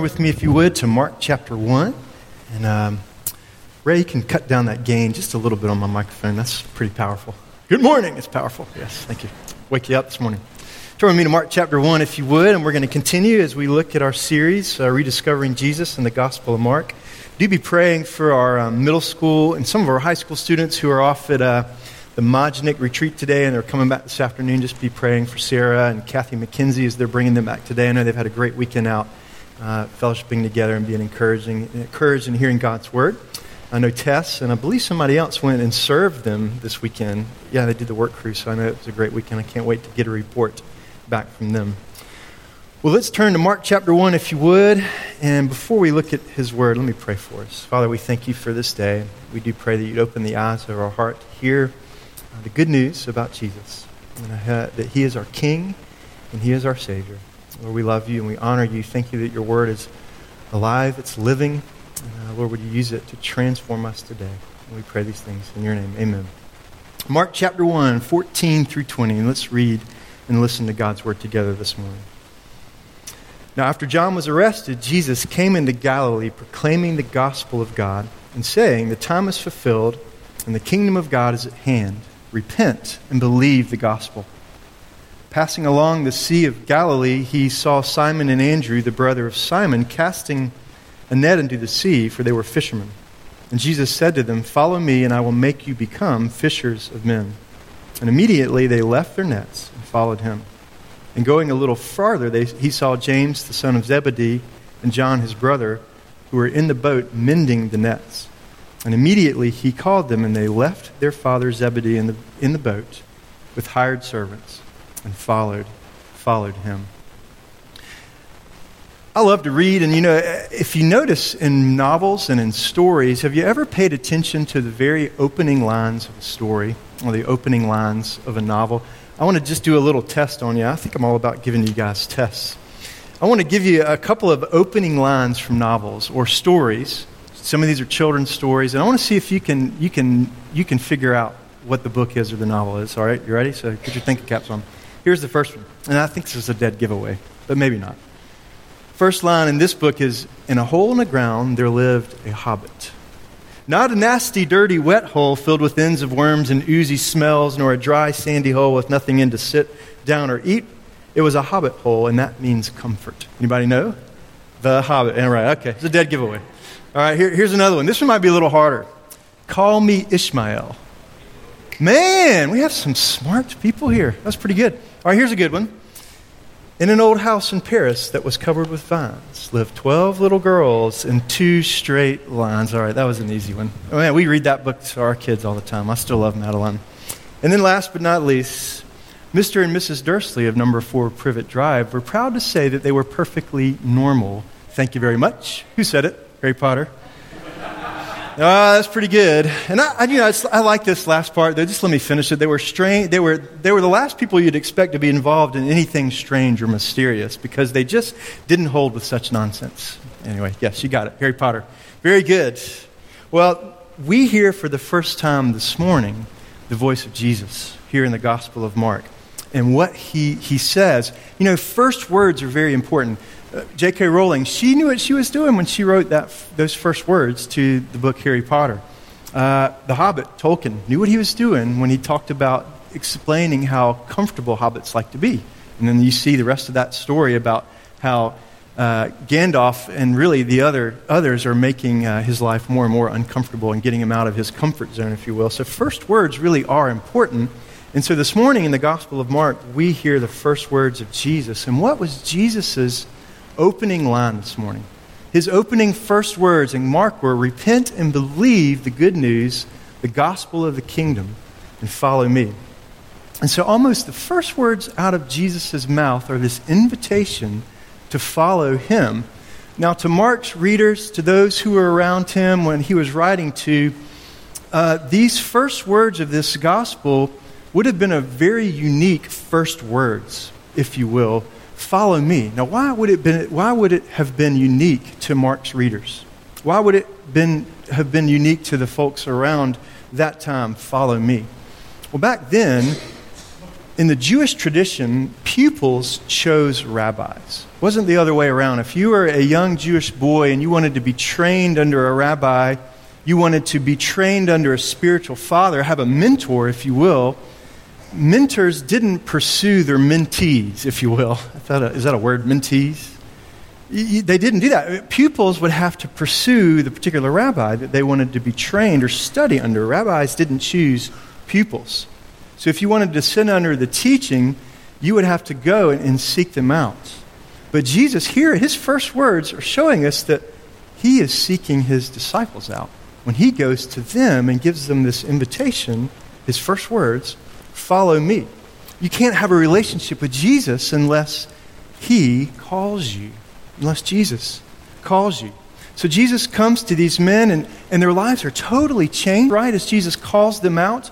With me, if you would, to Mark chapter 1. And um, Ray can cut down that gain just a little bit on my microphone. That's pretty powerful. Good morning. It's powerful. Yes, thank you. Wake you up this morning. Turn with me to Mark chapter 1, if you would, and we're going to continue as we look at our series, uh, Rediscovering Jesus and the Gospel of Mark. Do be praying for our um, middle school and some of our high school students who are off at uh, the Majnik retreat today and they're coming back this afternoon. Just be praying for Sarah and Kathy McKenzie as they're bringing them back today. I know they've had a great weekend out uh, fellowshipping together and being encouraging, encouraged and hearing God's word. I know Tess and I believe somebody else went and served them this weekend. Yeah, they did the work crew, so I know it was a great weekend. I can't wait to get a report back from them. Well, let's turn to Mark chapter 1, if you would. And before we look at his word, let me pray for us. Father, we thank you for this day. We do pray that you'd open the eyes of our heart to hear uh, the good news about Jesus, and uh, that he is our King and he is our Savior. Lord, we love you and we honor you. Thank you that your word is alive, it's living. Uh, Lord, would you use it to transform us today? And we pray these things in your name. Amen. Mark chapter 1, 14 through 20. And let's read and listen to God's word together this morning. Now, after John was arrested, Jesus came into Galilee proclaiming the gospel of God and saying, The time is fulfilled and the kingdom of God is at hand. Repent and believe the gospel. Passing along the Sea of Galilee, he saw Simon and Andrew, the brother of Simon, casting a net into the sea, for they were fishermen. And Jesus said to them, Follow me, and I will make you become fishers of men. And immediately they left their nets and followed him. And going a little farther, they, he saw James, the son of Zebedee, and John, his brother, who were in the boat mending the nets. And immediately he called them, and they left their father Zebedee in the, in the boat with hired servants and followed, followed him. I love to read, and you know, if you notice in novels and in stories, have you ever paid attention to the very opening lines of a story or the opening lines of a novel? I want to just do a little test on you. I think I'm all about giving you guys tests. I want to give you a couple of opening lines from novels or stories. Some of these are children's stories, and I want to see if you can, you can, you can figure out what the book is or the novel is. All right, you ready? So get your thinking caps on. Here's the first one. And I think this is a dead giveaway, but maybe not. First line in this book is In a hole in the ground there lived a hobbit. Not a nasty, dirty, wet hole filled with ends of worms and oozy smells, nor a dry, sandy hole with nothing in to sit down or eat. It was a hobbit hole, and that means comfort. Anybody know? The Hobbit. All right, okay. It's a dead giveaway. All right, here, here's another one. This one might be a little harder. Call me Ishmael. Man, we have some smart people here. That's pretty good. All right, here's a good one. In an old house in Paris that was covered with vines lived 12 little girls in two straight lines. All right, that was an easy one. Oh, man, we read that book to our kids all the time. I still love Madeline. And then, last but not least, Mr. and Mrs. Dursley of number 4 Privet Drive were proud to say that they were perfectly normal. Thank you very much. Who said it? Harry Potter. Oh, that's pretty good. And I, I you know, I like this last part. Though. Just let me finish it. They were strange. They were, they were the last people you'd expect to be involved in anything strange or mysterious because they just didn't hold with such nonsense. Anyway, yes, you got it. Harry Potter. Very good. Well, we hear for the first time this morning the voice of Jesus here in the Gospel of Mark and what he, he says. You know, first words are very important. J.K. Rowling, she knew what she was doing when she wrote that, those first words to the book Harry Potter. Uh, the Hobbit, Tolkien, knew what he was doing when he talked about explaining how comfortable hobbits like to be. And then you see the rest of that story about how uh, Gandalf and really the other, others are making uh, his life more and more uncomfortable and getting him out of his comfort zone, if you will. So, first words really are important. And so, this morning in the Gospel of Mark, we hear the first words of Jesus. And what was Jesus's opening line this morning. His opening first words in Mark were Repent and believe the good news, the gospel of the kingdom, and follow me. And so, almost the first words out of Jesus' mouth are this invitation to follow him. Now, to Mark's readers, to those who were around him when he was writing to, uh, these first words of this gospel would have been a very unique first words, if you will, follow me. Now, why would it, been, why would it have been unique to Mark's readers? Why would it been, have been unique to the folks around that time, follow me? Well, back then, in the Jewish tradition, pupils chose rabbis. It wasn't the other way around. If you were a young Jewish boy and you wanted to be trained under a rabbi, you wanted to be trained under a spiritual father, have a mentor, if you will, mentors didn't pursue their mentees, if you will. I thought, uh, is that a word, mentees? They didn't do that. Pupils would have to pursue the particular rabbi that they wanted to be trained or study under. Rabbis didn't choose pupils. So if you wanted to sit under the teaching, you would have to go and, and seek them out. But Jesus here, his first words are showing us that he is seeking his disciples out. When he goes to them and gives them this invitation, his first words, follow me. You can't have a relationship with Jesus unless he calls you, unless Jesus calls you. So Jesus comes to these men, and, and their lives are totally changed, right? As Jesus calls them out.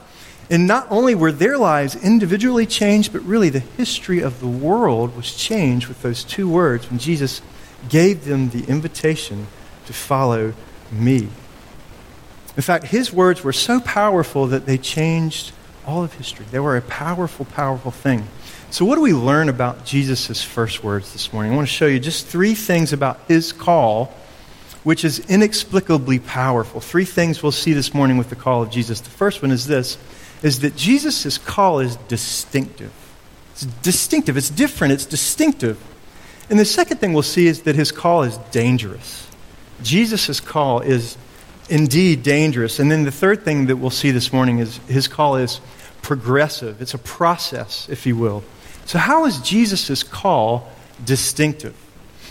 And not only were their lives individually changed, but really the history of the world was changed with those two words when Jesus gave them the invitation to follow me. In fact, his words were so powerful that they changed all of history. They were a powerful, powerful thing. So, what do we learn about Jesus' first words this morning? I want to show you just three things about his call, which is inexplicably powerful. Three things we'll see this morning with the call of Jesus. The first one is this is that Jesus' call is distinctive. It's distinctive, it's different, it's distinctive. And the second thing we'll see is that his call is dangerous. Jesus' call is indeed dangerous. And then the third thing that we'll see this morning is his call is progressive. It's a process, if you will. So, how is Jesus' call distinctive?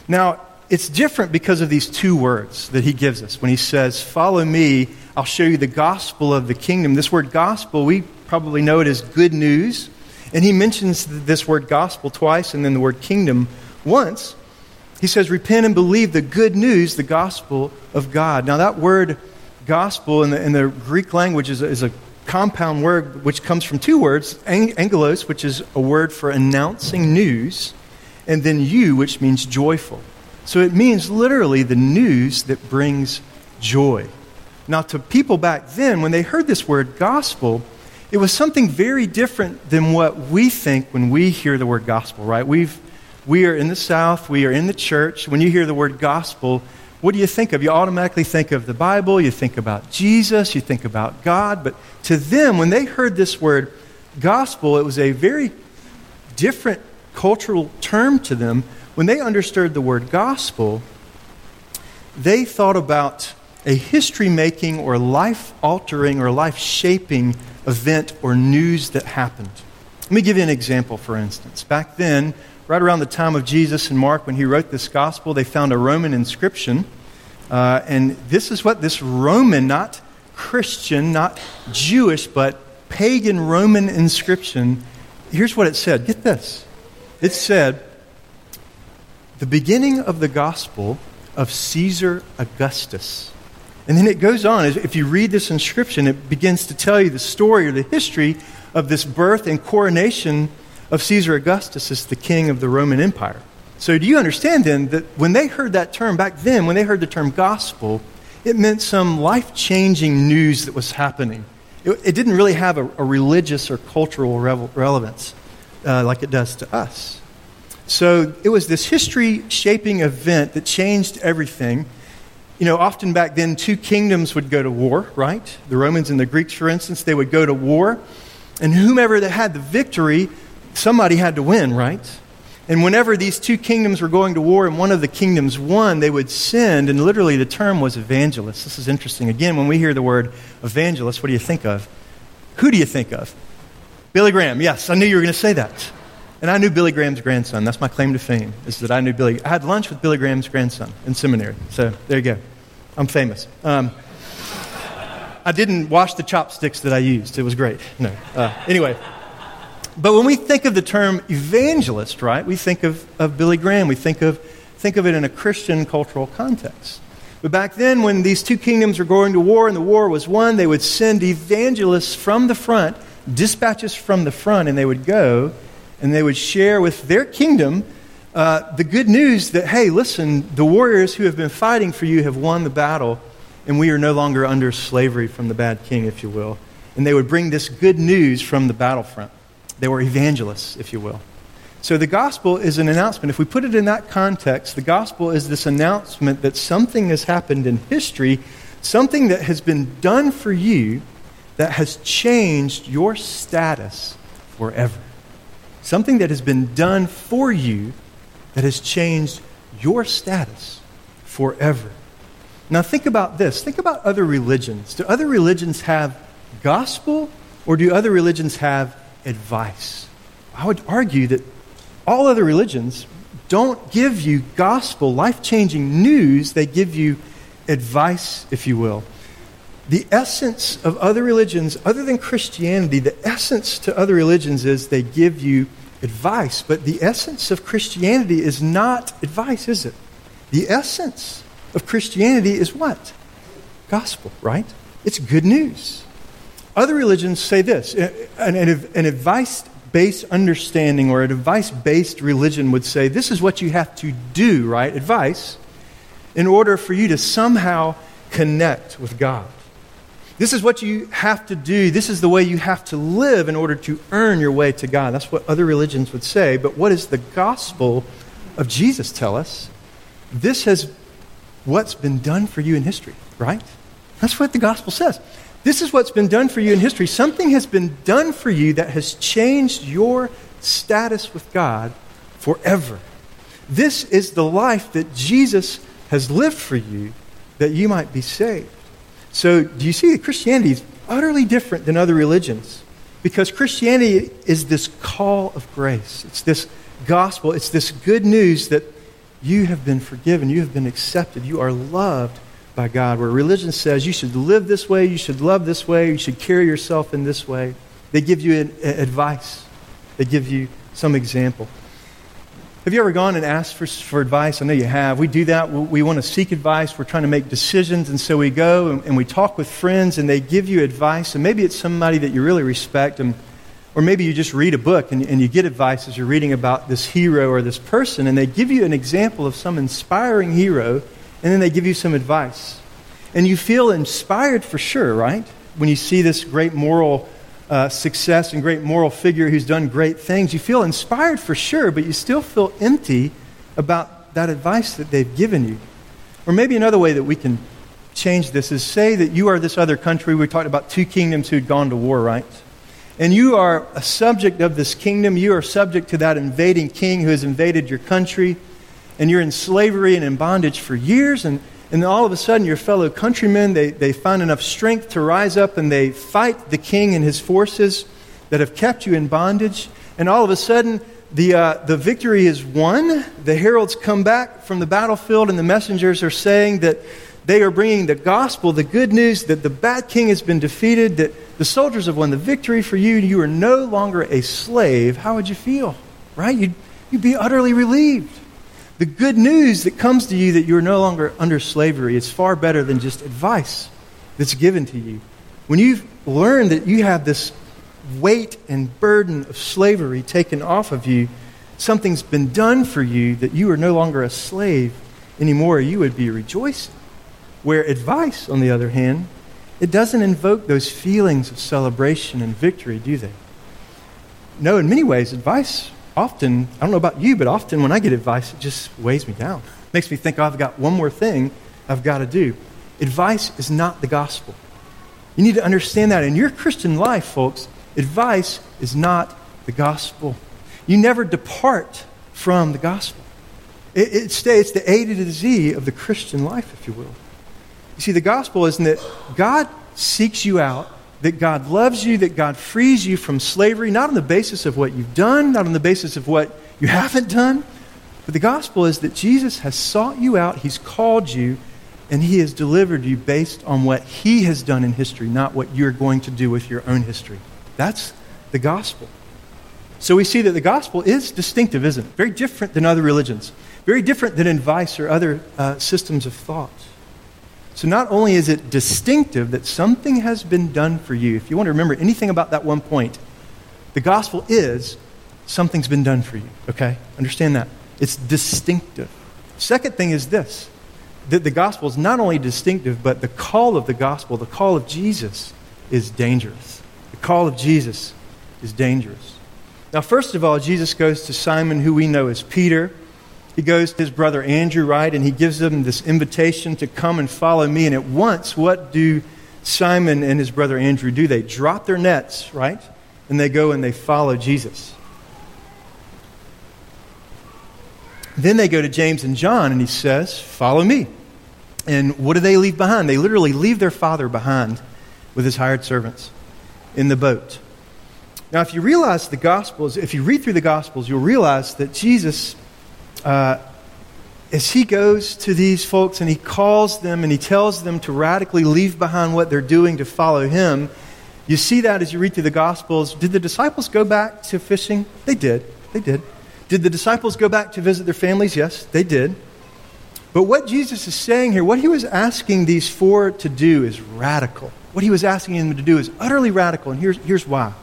Now, it's different because of these two words that he gives us when he says, Follow me I'll show you the gospel of the kingdom. This word gospel, we probably know it as good news. And he mentions this word gospel twice and then the word kingdom once. He says, Repent and believe the good news, the gospel of God. Now, that word gospel in the, in the Greek language is a, is a compound word which comes from two words angelos, which is a word for announcing news, and then eu, which means joyful. So it means literally the news that brings joy. Now, to people back then, when they heard this word gospel, it was something very different than what we think when we hear the word gospel, right? We've, we are in the South, we are in the church. When you hear the word gospel, what do you think of? You automatically think of the Bible, you think about Jesus, you think about God. But to them, when they heard this word gospel, it was a very different cultural term to them. When they understood the word gospel, they thought about a history making or life altering or life shaping event or news that happened. Let me give you an example, for instance. Back then, right around the time of Jesus and Mark, when he wrote this gospel, they found a Roman inscription. Uh, and this is what this Roman, not Christian, not Jewish, but pagan Roman inscription, here's what it said. Get this. It said, The beginning of the gospel of Caesar Augustus and then it goes on. If you read this inscription, it begins to tell you the story or the history of this birth and coronation of Caesar Augustus as the king of the Roman Empire. So, do you understand then that when they heard that term back then, when they heard the term gospel, it meant some life changing news that was happening? It, it, didn't really have a, a religious or cultural relevance uh, like it does to us. So, it was this history shaping event that changed everything you know, often back then, two kingdoms would go to war, right? The Romans and the Greeks, for instance, they would go to war. And whomever that had the victory, somebody had to win, right? And whenever these two kingdoms were going to war and one of the kingdoms won, they would send, and literally the term was evangelist. This is interesting. Again, when we hear the word evangelist, what do you think of? Who do you think of? Billy Graham. Yes, I knew you were going to say that. And I knew Billy Graham's grandson. That's my claim to fame, is that I knew Billy. I had lunch with Billy Graham's grandson in seminary. So there you go. I'm famous. Um, I didn't wash the chopsticks that I used. It was great. No. Uh, anyway. But when we think of the term evangelist, right, we think of, of Billy Graham. We think of, think of it in a Christian cultural context. But back then, when these two kingdoms were going to war and the war was won, they would send evangelists from the front, dispatches from the front, and they would go and they would share with their kingdom uh, the good news that, hey, listen, the warriors who have been fighting for you have won the battle, and we are no longer under slavery from the bad king, if you will. And they would bring this good news from the battlefront. They were evangelists, if you will. So the gospel is an announcement. If we put it in that context, the gospel is this announcement that something has happened in history, something that has been done for you that has changed your status forever. Something that has been done for you that has changed your status forever. Now, think about this. Think about other religions. Do other religions have gospel or do other religions have advice? I would argue that all other religions don't give you gospel, life changing news. They give you advice, if you will. The essence of other religions, other than Christianity, the essence to other religions is they give you advice. But the essence of Christianity is not advice, is it? The essence of Christianity is what? Gospel, right? It's good news. Other religions say this an, an advice based understanding or a advice based religion would say this is what you have to do, right? Advice, in order for you to somehow connect with God. This is what you have to do. This is the way you have to live in order to earn your way to God. That's what other religions would say. But what does the gospel of Jesus tell us? This has what's been done for you in history, right? That's what the gospel says. This is what's been done for you in history. Something has been done for you that has changed your status with God forever. This is the life that Jesus has lived for you that you might be saved. So, do you see that Christianity is utterly different than other religions? Because Christianity is this call of grace. It's this gospel. It's this good news that you have been forgiven, you have been accepted, you are loved by God. Where religion says you should live this way, you should love this way, you should carry yourself in this way, they give you an, advice, they give you some example. Have you ever gone and asked for, for advice? I know you have. We do that. We, we want to seek advice. We're trying to make decisions. And so we go and, and, we talk with friends, and they give you advice. And maybe it's somebody that you really respect. And or maybe you just read a book and, and you get advice as you're reading about this hero or this person, and they give you an example of some inspiring hero, and then they give you some advice. And you feel inspired for sure, right? When you see this great moral uh, success and great moral figure who's done great things, you feel inspired for sure, but you still feel empty about that advice that they've given you. Or maybe another way that we can change this is say that you are this other country. We talked about two kingdoms who'd gone to war, right? and you are a subject of this kingdom. You are subject to that invading king who has invaded your country, and you're in slavery and in bondage for years. And, and then all of a sudden, your fellow countrymen, they, they find enough strength to rise up and they fight the king and his forces that have kept you in bondage. And all of a sudden, the, uh, the victory is won. The heralds come back from the battlefield, and the messengers are saying that they are bringing the gospel, the good news that the bad king has been defeated, that the soldiers have won the victory for you, you are no longer a slave. How would you feel? Right? You'd, you'd be utterly relieved. The good news that comes to you that you are no longer under slavery is far better than just advice that's given to you. When you've learned that you have this weight and burden of slavery taken off of you, something's been done for you that you are no longer a slave anymore, you would be rejoicing. Where advice, on the other hand, it doesn't invoke those feelings of celebration and victory, do they? No, in many ways, advice often, I don't know about you, but often when I get advice, it just weighs me down. Makes me think, oh, I've got one more thing I've got to do. Advice is not the gospel. You need to understand that in your Christian life, folks, advice is not the gospel. You never depart from the gospel. It, it stays the A to the Z of the Christian life, if you will. You see, the gospel isn't that God seeks you out, that God loves you, that God frees you from slavery, not on the basis of what you've done, not on the basis of what you haven't done, but the gospel is that Jesus has sought you out, He's called you, and He has delivered you based on what He has done in history, not what you're going to do with your own history. That's the gospel. So we see that the gospel is distinctive, isn't it? Very different than other religions, very different than advice or other uh, systems of thought. So not only is it distinctive that something has been done for you, if you want to remember anything about that one point, the gospel is something's been done for you, okay? Understand that. It's distinctive. Second thing is this that the gospel is not only distinctive, but the call of the gospel, the call of Jesus, is dangerous. The call of Jesus is dangerous. Now, first of all, Jesus goes to Simon, who we know as Peter. He goes to his brother Andrew, right? And he gives them this invitation to come and follow me. And at once, what do Simon and his brother Andrew do? They drop their nets, right? And they go and they follow Jesus. Then they go to James and John, and he says, Follow me. And what do they leave behind? They literally leave their father behind with his hired servants in the boat. Now, if you realize the Gospels, if you read through the Gospels, you'll realize that Jesus, uh, as he goes to these folks and he calls them and he tells them to radically leave behind what they're doing to follow him, you see that as you read through the Gospels. Did the disciples go back to fishing? They did. They did. Did the disciples go back to visit their families? Yes, they did. But what Jesus is saying here, what he was asking these four to do is radical. What he was asking them to do is utterly radical, and here's, here's why.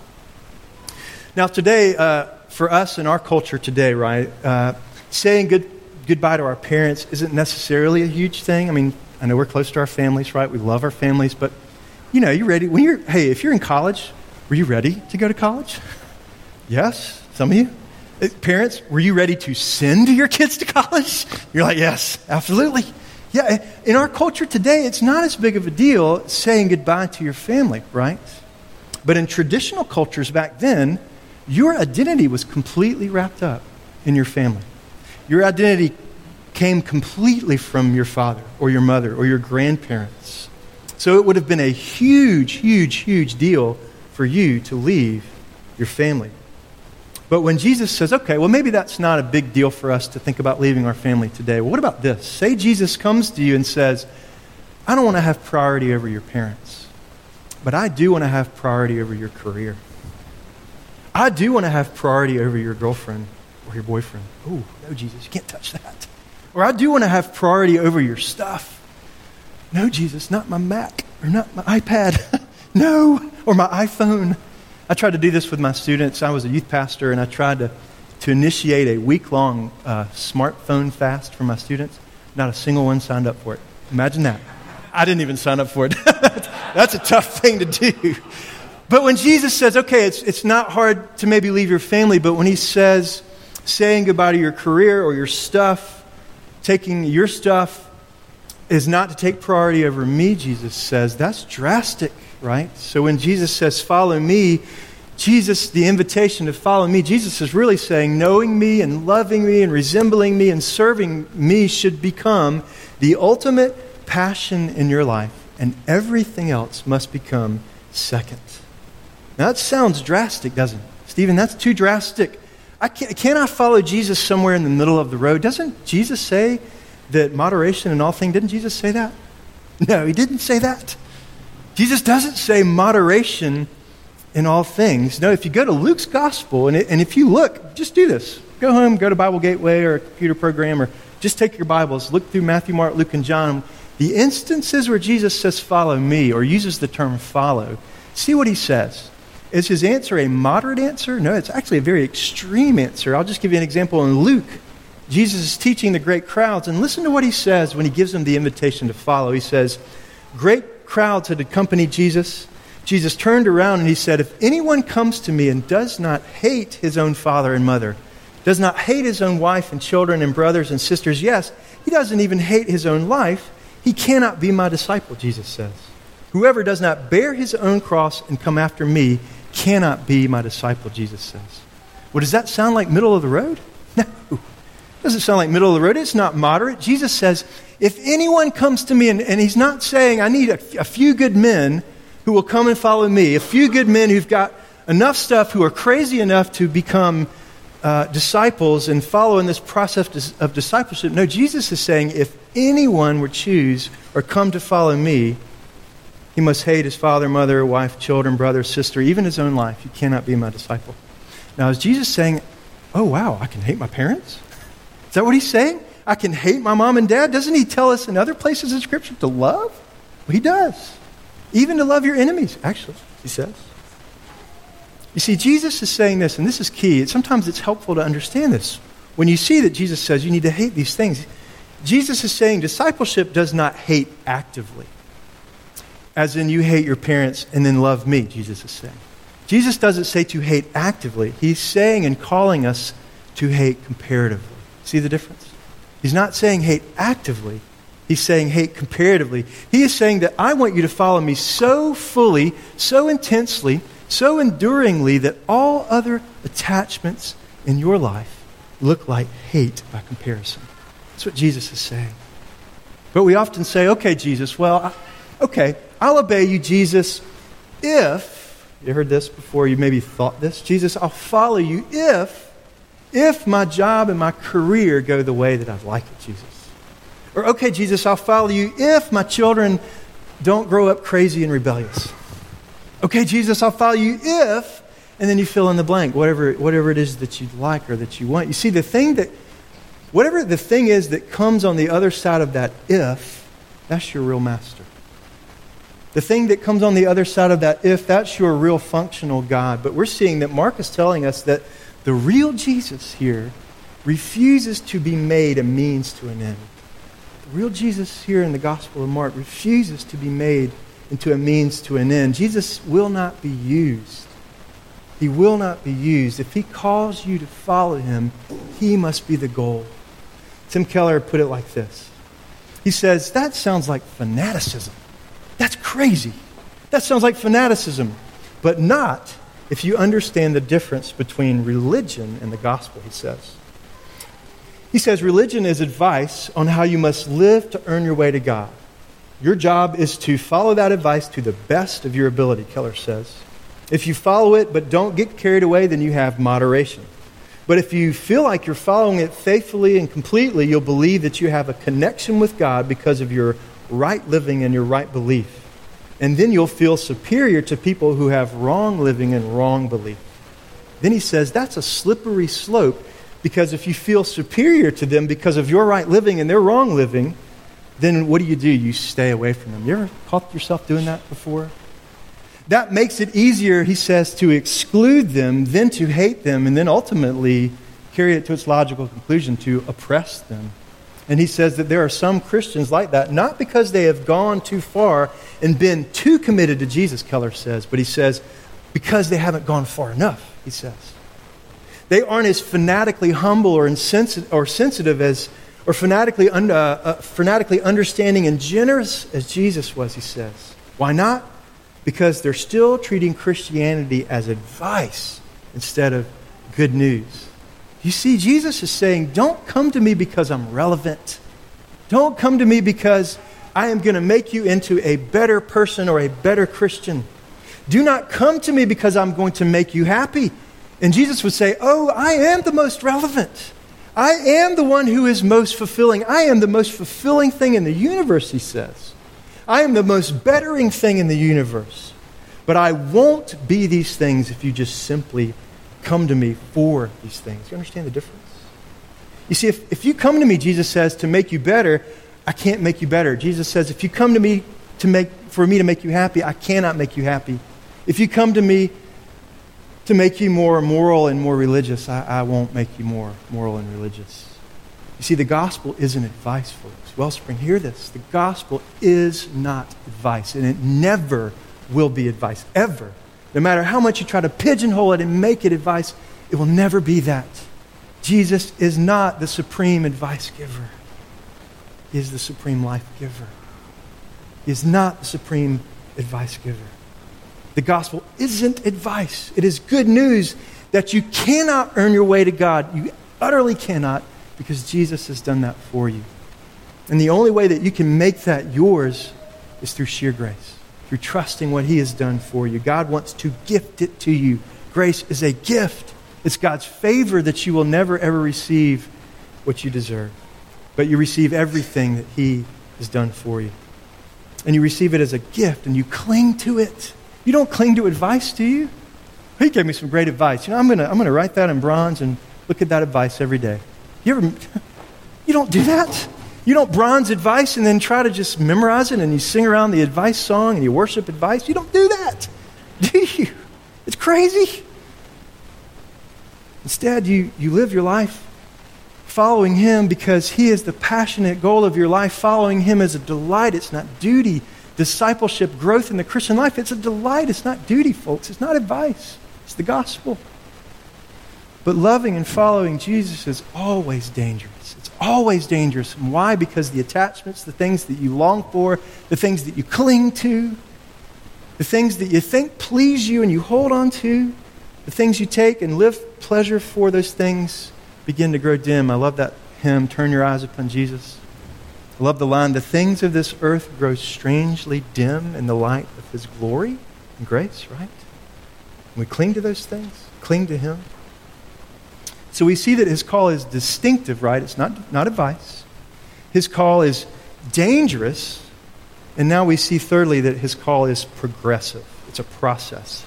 Now, today, uh, for us in our culture today, right, uh, saying good, goodbye to our parents isn't necessarily a huge thing. I mean, I know we're close to our families, right? We love our families, but you know, you ready? When you're, hey, if you're in college, were you ready to go to college? Yes, some of you. Uh, parents, were you ready to send your kids to college? You're like, yes, absolutely. Yeah, in our culture today, it's not as big of a deal saying goodbye to your family, right? But in traditional cultures back then, your identity was completely wrapped up in your family. Your identity came completely from your father or your mother or your grandparents. So it would have been a huge, huge, huge deal for you to leave your family. But when Jesus says, okay, well, maybe that's not a big deal for us to think about leaving our family today. Well, what about this? Say Jesus comes to you and says, I don't want to have priority over your parents, but I do want to have priority over your career. I do want to have priority over your girlfriend or your boyfriend. Oh, no, Jesus, you can't touch that. Or I do want to have priority over your stuff. No, Jesus, not my Mac or not my iPad. no, or my iPhone. I tried to do this with my students. I was a youth pastor, and I tried to, to initiate a week long uh, smartphone fast for my students. Not a single one signed up for it. Imagine that. I didn't even sign up for it. That's a tough thing to do. But when Jesus says, okay, it's, it's not hard to maybe leave your family, but when he says, saying goodbye to your career or your stuff, taking your stuff is not to take priority over me, Jesus says, that's drastic, right? So when Jesus says, follow me, Jesus, the invitation to follow me, Jesus is really saying, knowing me and loving me and resembling me and serving me should become the ultimate passion in your life, and everything else must become second. Now, that sounds drastic, doesn't it? Stephen, that's too drastic. I can't, can I follow Jesus somewhere in the middle of the road? Doesn't Jesus say that moderation in all things? Didn't Jesus say that? No, he didn't say that. Jesus doesn't say moderation in all things. No, if you go to Luke's gospel, and, it, and if you look, just do this. Go home, go to Bible Gateway or a computer program, or just take your Bibles, look through Matthew, Mark, Luke, and John. The instances where Jesus says, Follow me, or uses the term follow, see what he says. Is his answer a moderate answer? No, it's actually a very extreme answer. I'll just give you an example in Luke. Jesus is teaching the great crowds, and listen to what he says when he gives them the invitation to follow. He says, Great crowds had accompanied Jesus. Jesus turned around and he said, If anyone comes to me and does not hate his own father and mother, does not hate his own wife and children and brothers and sisters, yes, he doesn't even hate his own life, he cannot be my disciple, Jesus says. Whoever does not bear his own cross and come after me cannot be my disciple, Jesus says. Well, does that sound like middle of the road? No. It doesn't sound like middle of the road. It's not moderate. Jesus says, if anyone comes to me, and, and he's not saying, I need a, a few good men who will come and follow me, a few good men who've got enough stuff, who are crazy enough to become uh, disciples and follow in this process of discipleship. No, Jesus is saying, if anyone would choose or come to follow me, he must hate his father, mother, wife, children, brother, sister, even his own life. You cannot be my disciple. Now, is Jesus saying, oh, wow, I can hate my parents? Is that what he's saying? I can hate my mom and dad? Doesn't he tell us in other places in Scripture to love? Well, he does. Even to love your enemies, actually, he says. You see, Jesus is saying this, and this is key. Sometimes it's helpful to understand this. When you see that Jesus says you need to hate these things, Jesus is saying discipleship does not hate actively as in you hate your parents and then love me, Jesus is saying. Jesus doesn't say to hate actively. He's saying and calling us to hate comparatively. See the difference? He's not saying hate actively. He's saying hate comparatively. He is saying that I want you to follow me so fully, so intensely, so enduringly that all other attachments in your life look like hate by comparison. That's what Jesus is saying. But we often say, okay, Jesus, well, okay, I'll obey you, Jesus, if, you heard this before, you maybe thought this, Jesus, I'll follow you if, if my job and my career go the way that I'd like it, Jesus. Or, okay, Jesus, I'll follow you if my children don't grow up crazy and rebellious. Okay, Jesus, I'll follow you if, and then you fill in the blank, whatever, whatever it is that you'd like or that you want. You see, the thing that, whatever the thing is that comes on the other side of that if, that's your real master. The thing that comes on the other side of that if, that's your real functional God. But we're seeing that Mark is telling us that the real Jesus here refuses to be made a means to an end. The real Jesus here in the Gospel of Mark refuses to be made into a means to an end. Jesus will not be used. He will not be used. If he calls you to follow him, he must be the goal. Tim Keller put it like this He says, That sounds like fanaticism. That's crazy. That sounds like fanaticism, but not if you understand the difference between religion and the gospel, he says. He says religion is advice on how you must live to earn your way to God. Your job is to follow that advice to the best of your ability, Keller says. If you follow it but don't get carried away, then you have moderation. But if you feel like you're following it faithfully and completely, you'll believe that you have a connection with God because of your right living and your right belief. And then you'll feel superior to people who have wrong living and wrong belief. Then he says that's a slippery slope because if you feel superior to them because of your right living and their wrong living, then what do you do? You stay away from them. You ever caught yourself doing that before? That makes it easier, he says, to exclude them than to hate them, and then ultimately carry it to its logical conclusion to oppress them. And he says that there are some Christians like that, not because they have gone too far and been too committed to Jesus, Keller says, but he says because they haven't gone far enough, he says. They aren't as fanatically humble or, insensitive, or sensitive as or fanatically, un, uh, uh, fanatically understanding and generous as Jesus was, he says. Why not? Because they're still treating Christianity as advice instead of good news. You see, Jesus is saying, Don't come to me because I'm relevant. Don't come to me because I am going to make you into a better person or a better Christian. Do not come to me because I'm going to make you happy. And Jesus would say, Oh, I am the most relevant. I am the one who is most fulfilling. I am the most fulfilling thing in the universe, he says. I am the most bettering thing in the universe. But I won't be these things if you just simply come to me for these things. You understand the difference? You see, if, if you come to me, Jesus says, to make you better, I can't make you better. Jesus says, if you come to me to make, for me to make you happy, I cannot make you happy. If you come to me to make you more moral and more religious, I, I won't make you more moral and religious. You see, the gospel isn't advice, folks. Wellspring, hear this. The gospel is not advice, and it never will be advice, ever. No matter how much you try to pigeonhole it and make it advice, it will never be that. Jesus is not the supreme advice giver, He is the supreme life giver. He is not the supreme advice giver. The gospel isn't advice, it is good news that you cannot earn your way to God. You utterly cannot because Jesus has done that for you. And the only way that you can make that yours is through sheer grace, through trusting what He has done for you. God wants to gift it to you. Grace is a gift, it's God's favor that you will never, ever receive what you deserve. But you receive everything that He has done for you. And you receive it as a gift, and you cling to it. You don't cling to advice, do you? He gave me some great advice. You know, I'm going to I'm gonna write that in bronze and look at that advice every day. You ever, you don't do that? You don't bronze advice and then try to just memorize it and you sing around the advice song and you worship advice. You don't do that, do you? It's crazy. Instead, you, you live your life following Him because He is the passionate goal of your life. Following Him is a delight, it's not duty discipleship, growth in the Christian life, it's a delight. It's not duty, folks. It's not advice. It's the gospel. But loving and following Jesus is always dangerous. Always dangerous. And why? Because the attachments, the things that you long for, the things that you cling to, the things that you think please you and you hold on to, the things you take and live pleasure for, those things begin to grow dim. I love that hymn, Turn Your Eyes Upon Jesus. I love the line, the things of this earth grow strangely dim in the light of his glory and grace, right? We cling to those things, cling to him. So we see that his call is distinctive, right? It's not, not advice. His call is dangerous. And now we see, thirdly, that his call is progressive. It's a process.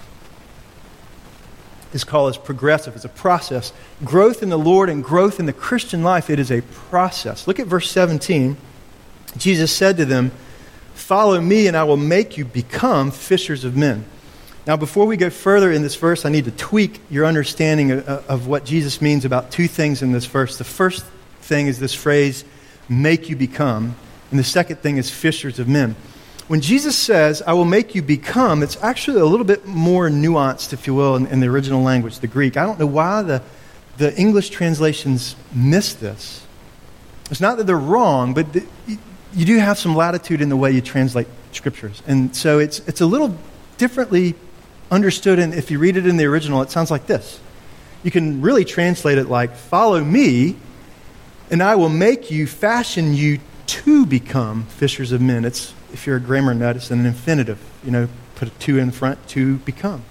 His call is progressive. It's a process. Growth in the Lord and growth in the Christian life, it is a process. Look at verse 17. Jesus said to them, Follow me, and I will make you become fishers of men. Now, before we go further in this verse, I need to tweak your understanding of, of, what Jesus means about two things in this verse. The first thing is this phrase, make you become, and the second thing is fishers of men. When Jesus says, I will make you become, it's actually a little bit more nuanced, if you will, in, in the original language, the Greek. I don't know why the, the English translations miss this. It's not that they're wrong, but the, you do have some latitude in the way you translate scriptures. And so it's, it's a little differently understood, and if you read it in the original, it sounds like this. You can really translate it like, Follow me, and I will make you, fashion you to become fishers of men. It's, if you're a grammar nut, it's an infinitive. You know, put a to in front, to become.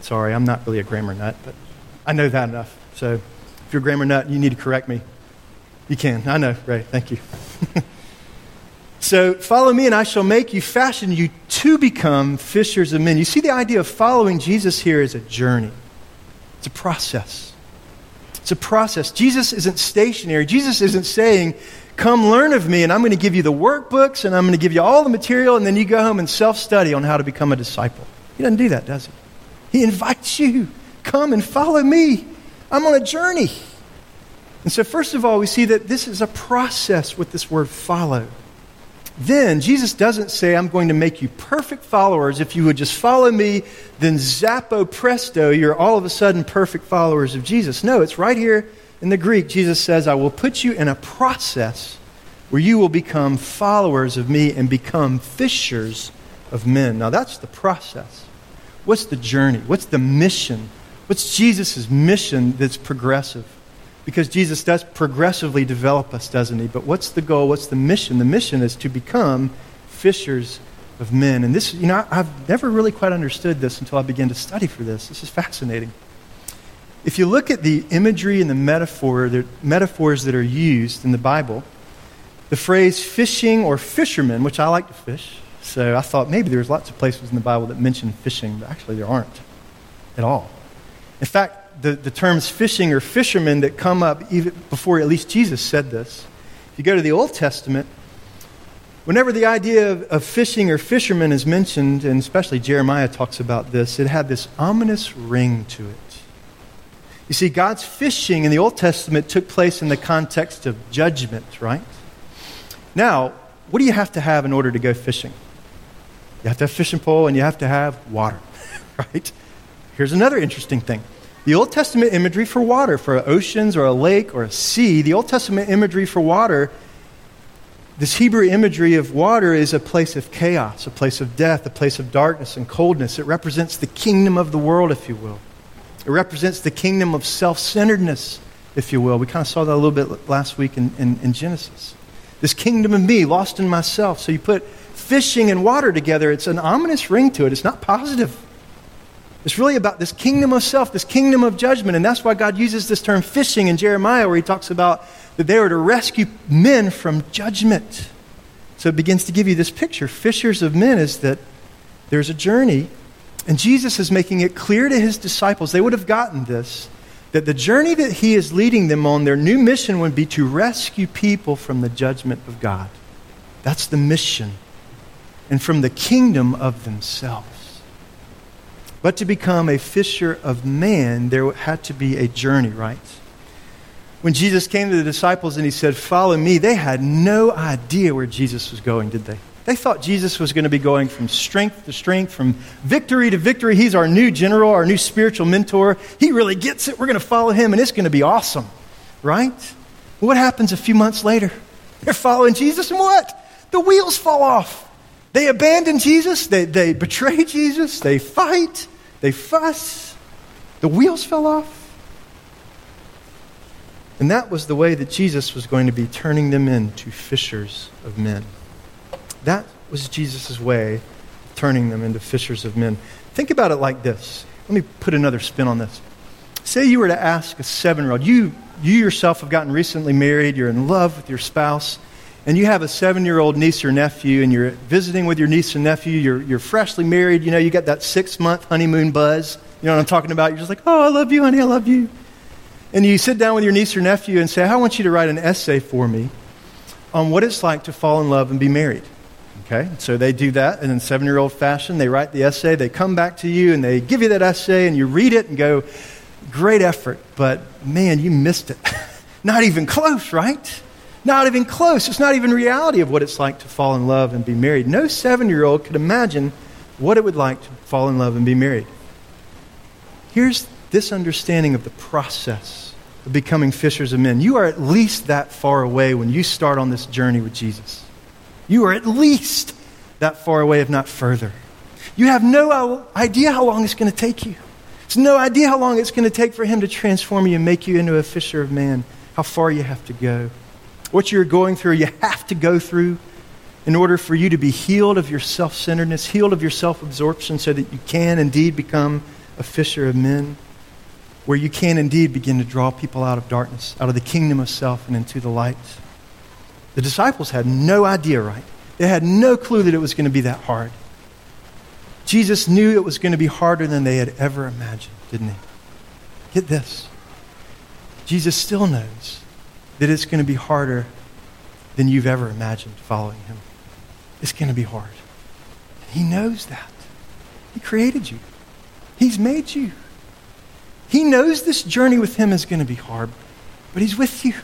Sorry, I'm not really a grammar nut, but I know that enough. So if you're a grammar nut, you need to correct me. You can. I know, Ray. Thank you. So follow me, and I shall make you, fashion you to become fishers of men. You see, the idea of following Jesus here is a journey, it's a process. It's a process. Jesus isn't stationary. Jesus isn't saying, Come learn of me, and I'm going to give you the workbooks, and I'm going to give you all the material, and then you go home and self study on how to become a disciple. He doesn't do that, does he? He invites you, Come and follow me. I'm on a journey. And so, first of all, we see that this is a process with this word follow. Then Jesus doesn't say, I'm going to make you perfect followers. If you would just follow me, then zappo presto, you're all of a sudden perfect followers of Jesus. No, it's right here in the Greek. Jesus says, I will put you in a process where you will become followers of me and become fishers of men. Now, that's the process. What's the journey? What's the mission? What's Jesus' mission that's progressive? Because Jesus does progressively develop us, doesn't he? But what's the goal? What's the mission? The mission is to become fishers of men. And this, you know, I've never really quite understood this until I began to study for this. This is fascinating. If you look at the imagery and the metaphor, the metaphors that are used in the Bible, the phrase fishing or fisherman, which I like to fish, so I thought maybe there's lots of places in the Bible that mention fishing, but actually there aren't at all. In fact, the, the terms fishing or fishermen that come up even before at least Jesus said this. If you go to the Old Testament, whenever the idea of, of fishing or fishermen is mentioned, and especially Jeremiah talks about this, it had this ominous ring to it. You see, God's fishing in the Old Testament took place in the context of judgment, right? Now, what do you have to have in order to go fishing? You have to have a fishing pole and you have to have water, right? Here's another interesting thing. The Old Testament imagery for water, for oceans or a lake or a sea, the Old Testament imagery for water, this Hebrew imagery of water is a place of chaos, a place of death, a place of darkness and coldness. It represents the kingdom of the world, if you will. It represents the kingdom of self centeredness, if you will. We kind of saw that a little bit last week in, in, in Genesis. This kingdom of me, lost in myself. So you put fishing and water together, it's an ominous ring to it. It's not positive. It's really about this kingdom of self, this kingdom of judgment. And that's why God uses this term fishing in Jeremiah, where he talks about that they were to rescue men from judgment. So it begins to give you this picture. Fishers of men is that there's a journey, and Jesus is making it clear to his disciples, they would have gotten this, that the journey that he is leading them on, their new mission would be to rescue people from the judgment of God. That's the mission. And from the kingdom of themselves. But to become a fisher of man, there had to be a journey, right? When Jesus came to the disciples and he said, Follow me, they had no idea where Jesus was going, did they? They thought Jesus was going to be going from strength to strength, from victory to victory. He's our new general, our new spiritual mentor. He really gets it. We're going to follow him, and it's going to be awesome, right? What happens a few months later? They're following Jesus, and what? The wheels fall off. They abandon Jesus, they, they betray Jesus, they fight, they fuss. The wheels fell off. And that was the way that Jesus was going to be turning them into fishers of men. That was Jesus' way of turning them into fishers of men. Think about it like this. Let me put another spin on this. Say you were to ask a seven year old, you, you yourself have gotten recently married, you're in love with your spouse, and you have a seven year old niece or nephew, and you're visiting with your niece and nephew, you're, you're freshly married, you know, you got that six month honeymoon buzz. You know what I'm talking about? You're just like, oh, I love you, honey, I love you. And you sit down with your niece or nephew and say, I want you to write an essay for me on what it's like to fall in love and be married. Okay? So they do that, and in seven year old fashion, they write the essay, they come back to you, and they give you that essay, and you read it and go, Great effort, but man, you missed it. not even close, right? Not even close. It's not even reality of what it's like to fall in love and be married. No seven year old could imagine what it would like to fall in love and be married. Here's this understanding of the process of becoming fishers of men. You are at least that far away when you start on this journey with Jesus. You are at least that far away, if not further. You have no idea how long it's going to take you. It's no idea how long it's going to take for Him to transform you and make you into a fisher of man, how far you have to go. What you're going through, you have to go through in order for you to be healed of your self centeredness, healed of your self absorption, so that you can indeed become a fisher of men, where you can indeed begin to draw people out of darkness, out of the kingdom of self, and into the light. The disciples had no idea, right? They had no clue that it was going to be that hard. Jesus knew it was going to be harder than they had ever imagined, didn't he? Get this. Jesus still knows that it's going to be harder than you've ever imagined following him. It's going to be hard. He knows that. He created you, He's made you. He knows this journey with him is going to be hard, but He's with you.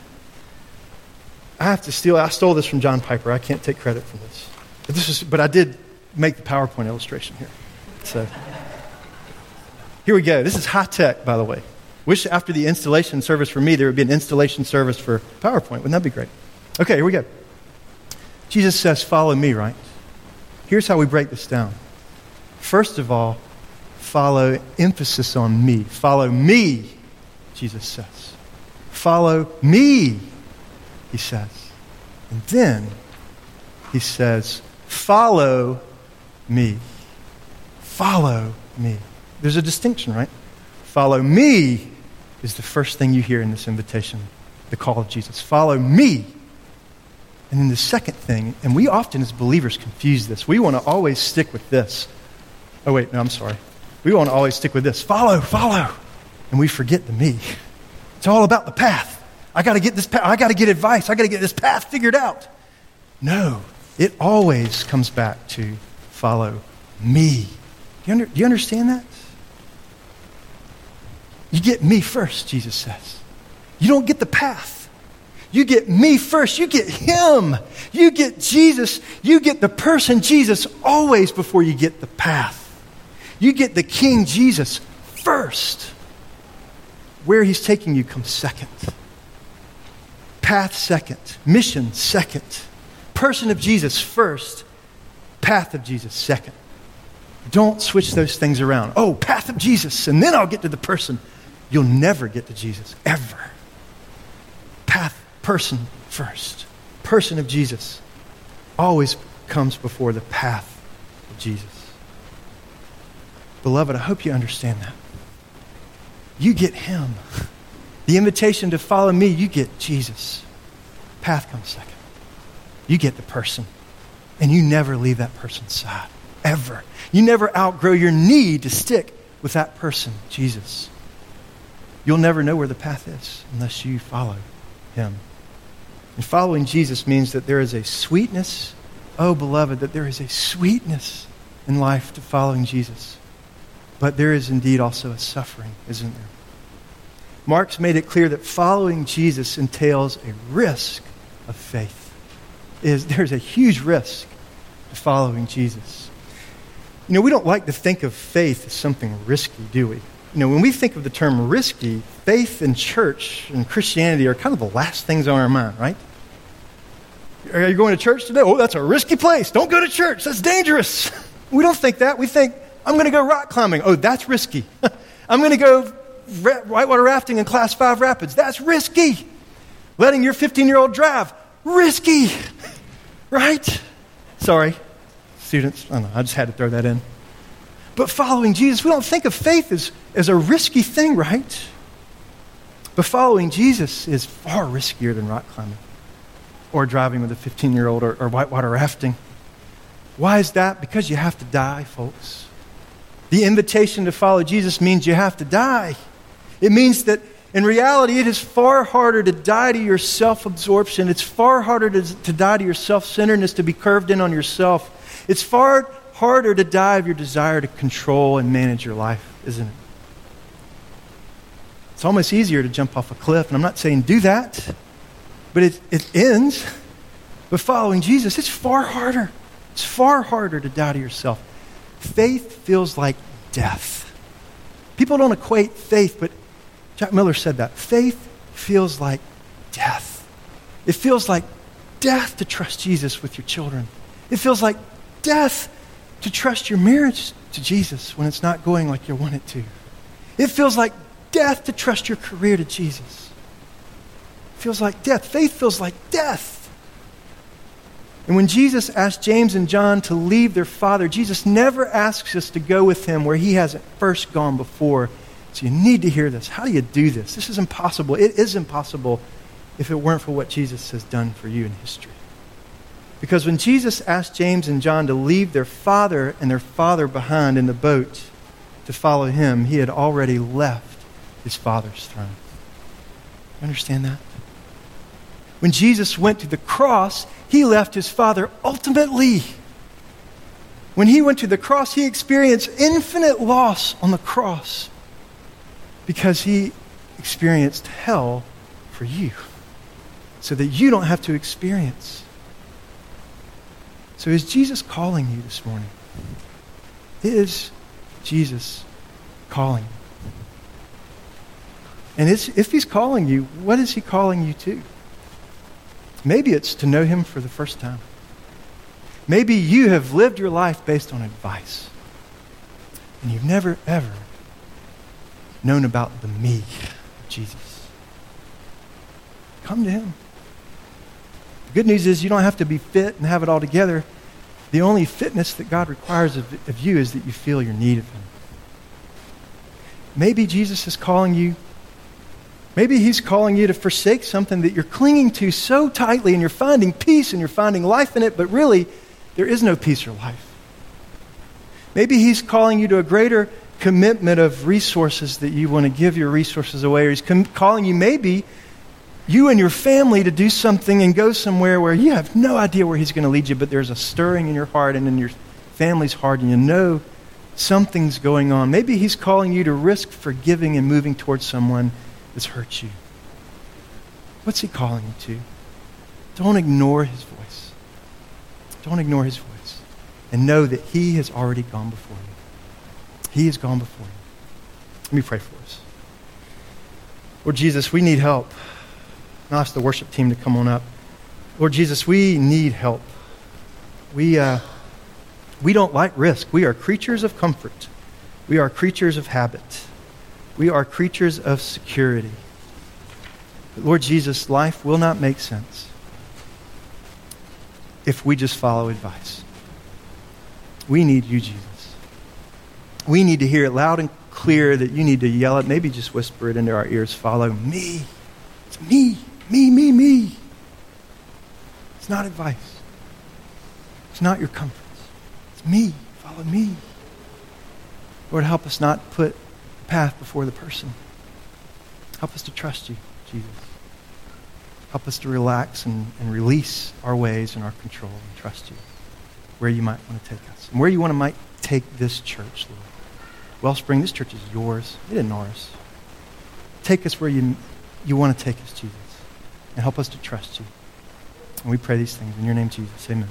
I have to steal. I stole this from John Piper. I can't take credit for this. But, this is, but I did make the PowerPoint illustration here. So here we go. This is high tech, by the way. Wish after the installation service for me, there would be an installation service for PowerPoint. Wouldn't that be great? Okay, here we go. Jesus says, Follow me, right? Here's how we break this down. First of all, follow emphasis on me. Follow me, Jesus says. Follow me he says. And then he says, Follow me. Follow me. There's a distinction, right? Follow me is the first thing you hear in this invitation, the call of Jesus. Follow me. And then the second thing, and we often as believers confuse this. We want to always stick with this. Oh, wait, no, I'm sorry. We want to always stick with this. Follow, follow. And we forget the me. It's all about the path. I got to get this, path. I got to get advice. I got to get this path figured out. No, it always comes back to follow me. Do you, under, do you understand that? You get me first, Jesus says. You don't get the path. You get me first. You get him. You get Jesus. You get the person Jesus always before you get the path. You get the King Jesus first. Where he's taking you comes second. Path second. Mission second. Person of Jesus first. Path of Jesus second. Don't switch those things around. Oh, path of Jesus, and then I'll get to the person. You'll never get to Jesus, ever. Path, person first. Person of Jesus always comes before the path of Jesus. Beloved, I hope you understand that. You get Him. The invitation to follow me, you get Jesus. Path comes second. You get the person. And you never leave that person's side, ever. You never outgrow your need to stick with that person, Jesus. You'll never know where the path is unless you follow him. And following Jesus means that there is a sweetness, oh, beloved, that there is a sweetness in life to following Jesus. But there is indeed also a suffering, isn't there? Mark's made it clear that following Jesus entails a risk of faith. Is there's a huge risk to following Jesus. You know, we don't like to think of faith as something risky, do we? You know, when we think of the term risky, faith and church and Christianity are kind of the last things on our mind, right? Are you going to church today? Oh, that's a risky place. Don't go to church. That's dangerous. We don't think that. We think, I'm going to go rock climbing. Oh, that's risky. I'm going to go whitewater rafting in class five rapids. That's risky. Letting your 15 year old drive. Risky. Right? Sorry, students. I, know, I just had to throw that in. But following Jesus, we don't think of faith as, as a risky thing, right? But following Jesus is far riskier than rock climbing or driving with a 15 year old or, or whitewater rafting. Why is that? Because you have to die, folks. The invitation to follow Jesus means you have to die. It means that in reality, it is far harder to die to your self absorption. It's far harder to, to die to your self centeredness, to be curved in on yourself. It's far harder to die of your desire to control and manage your life, isn't it? It's almost easier to jump off a cliff, and I'm not saying do that, but it, it ends. But following Jesus, it's far harder. It's far harder to die to yourself. Faith feels like death. People don't equate faith, but Jack Miller said that. Faith feels like death. It feels like death to trust Jesus with your children. It feels like death to trust your marriage to Jesus when it's not going like you want it to. It feels like death to trust your career to Jesus. It feels like death. Faith feels like death. And when Jesus asked James and John to leave their father, Jesus never asks us to go with him where he hasn't first gone before. So you need to hear this. How do you do this? This is impossible. It is impossible if it weren't for what Jesus has done for you in history. Because when Jesus asked James and John to leave their father and their father behind in the boat to follow him, he had already left his father's throne. Understand that? When Jesus went to the cross, he left his father ultimately. When he went to the cross, he experienced infinite loss on the cross because he experienced hell for you so that you don't have to experience. So, is Jesus calling you this morning? Is Jesus calling you? And if he's calling you, what is he calling you to? Maybe it's to know him for the first time. Maybe you have lived your life based on advice. And you've never, ever known about the me Jesus. Come to him. Good news is you don't have to be fit and have it all together. The only fitness that God requires of, of you is that you feel your need of him. Maybe Jesus is calling you Maybe He's calling you to forsake something that you're clinging to so tightly and you're finding peace and you're finding life in it, but really, there is no peace or life. Maybe He's calling you to a greater commitment of resources that you want to give your resources away, or He's com- calling you maybe you and your family to do something and go somewhere where you have no idea where He's going to lead you, but there's a stirring in your heart and in your family's heart, and you know something's going on. Maybe He's calling you to risk forgiving and moving towards someone that's hurt you? What's he calling you to? Don't ignore his voice. Don't ignore his voice. And know that he has already gone before you. He has gone before you. Let me pray for us. Lord Jesus, we need help. I'll ask the worship team to come on up. Lord Jesus, we need help. We, uh, we don't like risk. We are creatures of comfort. We are creatures of habit. We are creatures of security. But Lord Jesus, life will not make sense if we just follow advice. We need you, Jesus. We need to hear it loud and clear that you need to yell it, maybe just whisper it into our ears follow me. It's me, me, me, me. It's not advice, it's not your comforts. It's me. Follow me. Lord, help us not put the path before the person. Help us to trust you, Jesus. Help us to relax and, and release our ways and our control and trust you where you might want to take us and where you want to might take this church, Lord. Wellspring, this church is yours. It isn't ours. Take us where you, you want to take us, Jesus, and help us to trust you. And we pray these things in your name, Jesus. Amen.